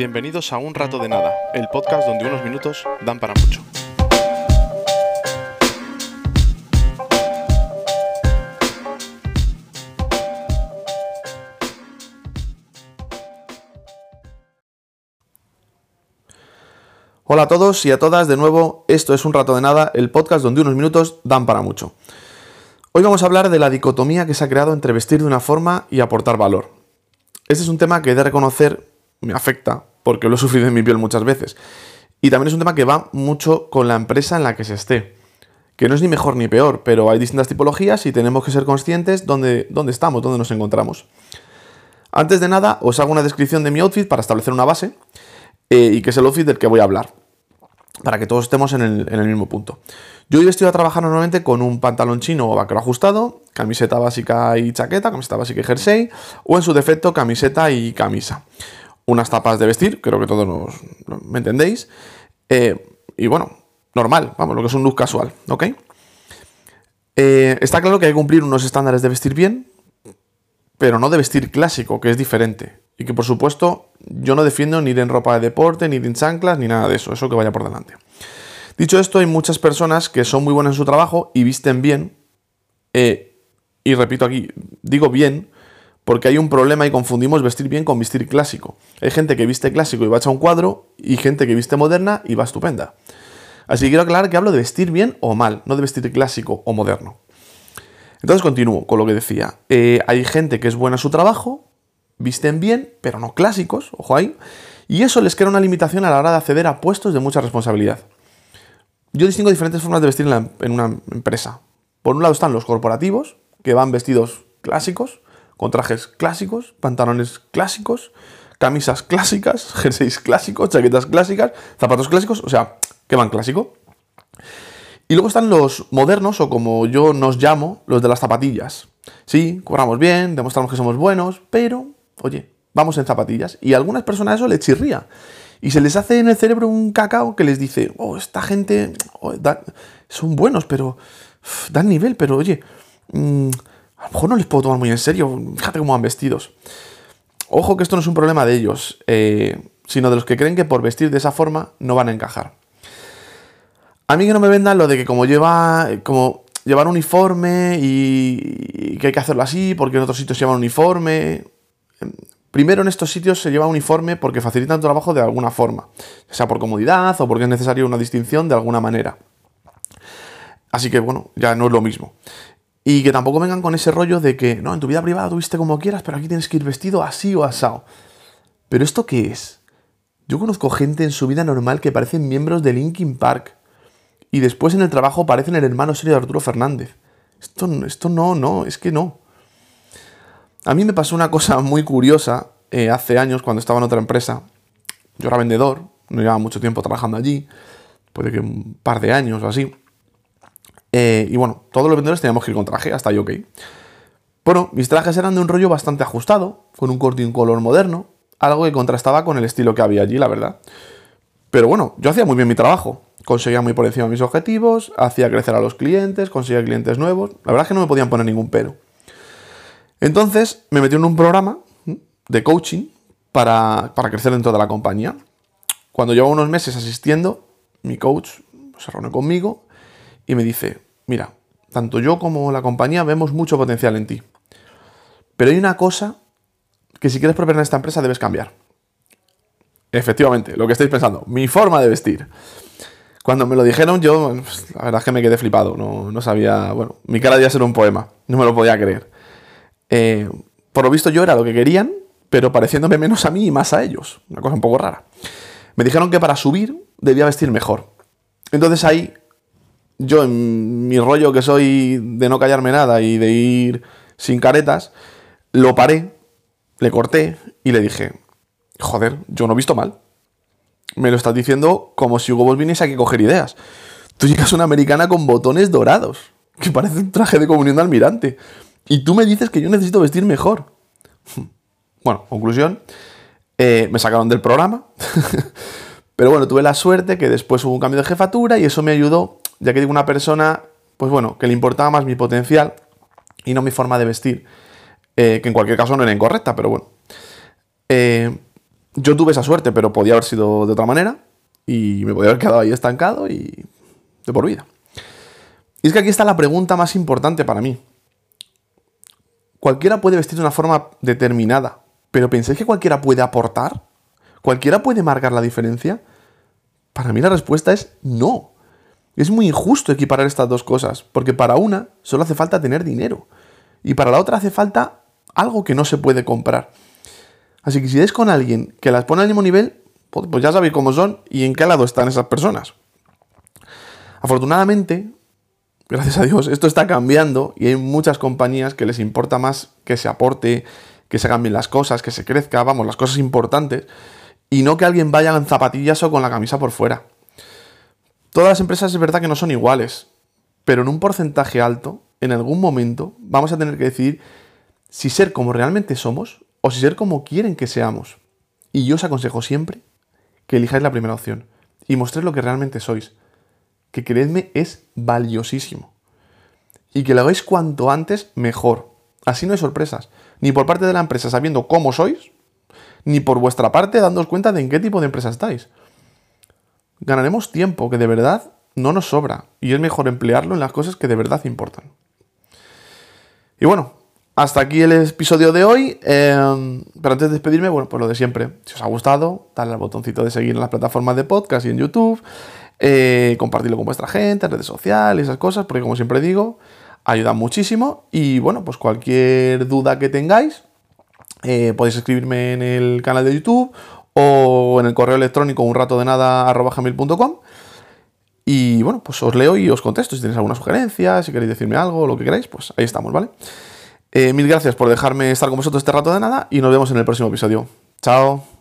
Bienvenidos a Un Rato de Nada, el podcast donde unos minutos dan para mucho. Hola a todos y a todas, de nuevo, esto es Un Rato de Nada, el podcast donde unos minutos dan para mucho. Hoy vamos a hablar de la dicotomía que se ha creado entre vestir de una forma y aportar valor. Este es un tema que he de reconocer me afecta, porque lo he sufrido en mi piel muchas veces. Y también es un tema que va mucho con la empresa en la que se esté. Que no es ni mejor ni peor, pero hay distintas tipologías y tenemos que ser conscientes dónde, dónde estamos, dónde nos encontramos. Antes de nada, os hago una descripción de mi outfit para establecer una base eh, y que es el outfit del que voy a hablar para que todos estemos en el, mismo punto. Yo hoy estoy a trabajar normalmente con un pantalón chino o vaquero ajustado, camiseta básica y chaqueta, camiseta básica y jersey, o en su defecto camiseta y camisa. Unas tapas de vestir, creo que todos me entendéis. Eh, y bueno, normal, vamos, lo que es un look casual, ¿ok? Eh, está claro que hay que cumplir unos estándares de vestir bien, pero no de vestir clásico, que es diferente. Y que por supuesto yo no defiendo ni ir en ropa de deporte, ni en chanclas, ni nada de eso, eso que vaya por delante. Dicho esto, hay muchas personas que son muy buenas en su trabajo y visten bien. Eh, y repito aquí, digo bien, porque hay un problema y confundimos vestir bien con vestir clásico. Hay gente que viste clásico y va a un cuadro, y gente que viste moderna y va estupenda. Así que quiero aclarar que hablo de vestir bien o mal, no de vestir clásico o moderno. Entonces continúo con lo que decía. Eh, hay gente que es buena en su trabajo visten bien, pero no clásicos, ojo ahí, y eso les crea una limitación a la hora de acceder a puestos de mucha responsabilidad. Yo distingo diferentes formas de vestir en, una empresa. Por un lado están los corporativos, que van vestidos clásicos, con trajes clásicos, pantalones clásicos, camisas clásicas, jerseys clásicos, chaquetas clásicas, zapatos clásicos, o sea, que van clásico. Y luego están los modernos, o como yo nos llamo, los de las zapatillas. Sí, cobramos bien, demostramos que somos buenos, pero oye, vamos en zapatillas. Y a algunas personas eso les chirría. Y se les hace en el cerebro un cacao que les dice, oh, esta gente oh, son buenos, pero dan nivel, pero oye, mm, a lo mejor no les puedo tomar muy en serio. Fíjate cómo van vestidos. Ojo que esto no es un problema de ellos, eh, sino de los que creen que por vestir de esa forma no van a encajar. A mí que no me vendan lo de que como lleva, como llevar uniforme y, que hay que hacerlo así porque en otros sitios llevan uniforme. Primero en estos sitios se lleva uniforme porque facilitan el trabajo de alguna forma, ya sea por comodidad o porque es necesaria una distinción de alguna manera. Así que bueno, ya no es lo mismo. Y que tampoco vengan con ese rollo de que, no, en tu vida privada tuviste como quieras, pero aquí tienes que ir vestido así o asado. ¿Pero esto qué es? Yo conozco gente en su vida normal que parecen miembros de Linkin Park y después en el trabajo parecen el hermano serio de Arturo Fernández. Esto, esto no, no, es que no. A mí me pasó una cosa muy curiosa eh, hace años cuando estaba en otra empresa. Yo era vendedor, no llevaba mucho tiempo trabajando allí, puede que un par de años o así. Eh, y bueno, todos los vendedores teníamos que ir con traje, hasta yo ok. Bueno, mis trajes eran de un rollo bastante ajustado, con un corte y un color moderno, algo que contrastaba con el estilo que había allí, la verdad. Pero bueno, yo hacía muy bien mi trabajo, conseguía muy por encima mis objetivos, hacía crecer a los clientes, conseguía clientes nuevos, la verdad es que no me podían poner ningún pero. Entonces me metí en un programa de coaching para, crecer dentro de la compañía. Cuando llevo unos meses asistiendo, mi coach se reúne conmigo y me dice, mira, tanto yo como la compañía vemos mucho potencial en ti. Pero hay una cosa que si quieres prosperar en esta empresa debes cambiar. Efectivamente, lo que estáis pensando, mi forma de vestir. Cuando me lo dijeron, yo, pues, la verdad es que me quedé flipado. No, no sabía, bueno, mi cara debía ser un poema, no me lo podía creer. Eh, por lo visto yo era lo que querían, pero pareciéndome menos a mí y más a ellos. Una cosa un poco rara. Me dijeron que para subir debía vestir mejor. Entonces ahí, yo en mi rollo que soy de no callarme nada y de ir sin caretas, lo paré, le corté y le dije, joder, yo no he visto mal. Me lo estás diciendo como si Hugo Boss viniese aquí a coger ideas. Tú llegas a una americana con botones dorados, que parece un traje de comunión de almirante. Y tú me dices que yo necesito vestir mejor. Bueno, conclusión, eh, me sacaron del programa. Pero bueno, tuve la suerte que después hubo un cambio de jefatura y eso me ayudó, ya que digo una persona, pues bueno, que le importaba más mi potencial y no mi forma de vestir, eh, que en cualquier caso no era incorrecta, pero bueno. Eh, Yo tuve esa suerte, pero podía haber sido de otra manera y me podía haber quedado ahí estancado y de por vida. Y es que aquí está la pregunta más importante para mí. Cualquiera puede vestir de una forma determinada, pero ¿pensáis que cualquiera puede aportar? ¿Cualquiera puede marcar la diferencia? Para mí la respuesta es no. Es muy injusto equiparar estas dos cosas, porque para una solo hace falta tener dinero y para la otra hace falta algo que no se puede comprar. Así que si es con alguien que las pone al mismo nivel, pues, pues ya sabéis cómo son y en qué lado están esas personas. Afortunadamente, gracias a Dios, esto está cambiando y hay muchas compañías que les importa más que se aporte, que se cambien las cosas, que se crezca, vamos, las cosas importantes, y no que alguien vaya en zapatillas o con la camisa por fuera. Todas las empresas es verdad que no son iguales, pero en un porcentaje alto, en algún momento, vamos a tener que decidir si ser como realmente somos o si ser como quieren que seamos. Y yo os aconsejo siempre que elijáis la primera opción y mostréis lo que realmente sois, que creedme es valiosísimo. Y que lo hagáis cuanto antes mejor. Así no hay sorpresas, ni por parte de la empresa sabiendo cómo sois, ni por vuestra parte dándoos cuenta de en qué tipo de empresa estáis. Ganaremos tiempo que de verdad no nos sobra y es mejor emplearlo en las cosas que de verdad importan. Y bueno, hasta aquí el episodio de hoy. Em, pero antes de despedirme, bueno, pues lo de siempre. Si os ha gustado, dale al botoncito de seguir en las plataformas de podcast y en YouTube. Eh, compartirlo con vuestra gente, en redes sociales, esas cosas, porque como siempre digo, ayuda muchísimo. Y bueno, pues cualquier duda que tengáis, eh, podéis escribirme en el canal de YouTube o en el correo electrónico un rato de nada Y bueno, pues os leo y os contesto. Si tenéis alguna sugerencia, si queréis decirme algo, lo que queráis, pues ahí estamos, ¿vale? Eh, mil gracias por dejarme estar con vosotros este rato de nada y nos vemos en el próximo episodio. Chao.